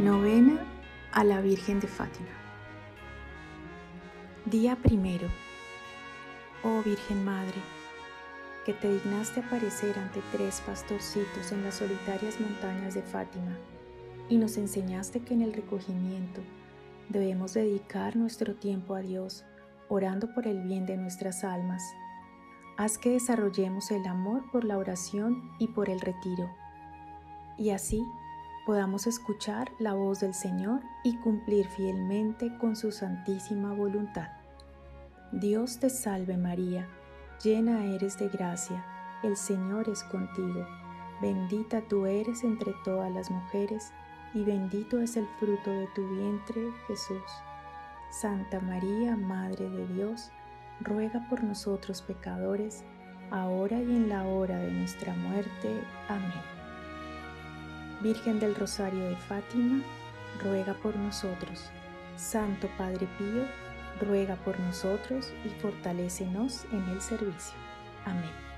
Novena a la Virgen de Fátima. Día primero. Oh Virgen Madre, que te dignaste aparecer ante tres pastorcitos en las solitarias montañas de Fátima y nos enseñaste que en el recogimiento debemos dedicar nuestro tiempo a Dios, orando por el bien de nuestras almas. Haz que desarrollemos el amor por la oración y por el retiro. Y así podamos escuchar la voz del Señor y cumplir fielmente con su santísima voluntad. Dios te salve María, llena eres de gracia, el Señor es contigo, bendita tú eres entre todas las mujeres, y bendito es el fruto de tu vientre, Jesús. Santa María, Madre de Dios, ruega por nosotros pecadores, ahora y en la hora de nuestra muerte. Amén. Virgen del Rosario de Fátima, ruega por nosotros. Santo Padre Pío, ruega por nosotros y fortalécenos en el servicio. Amén.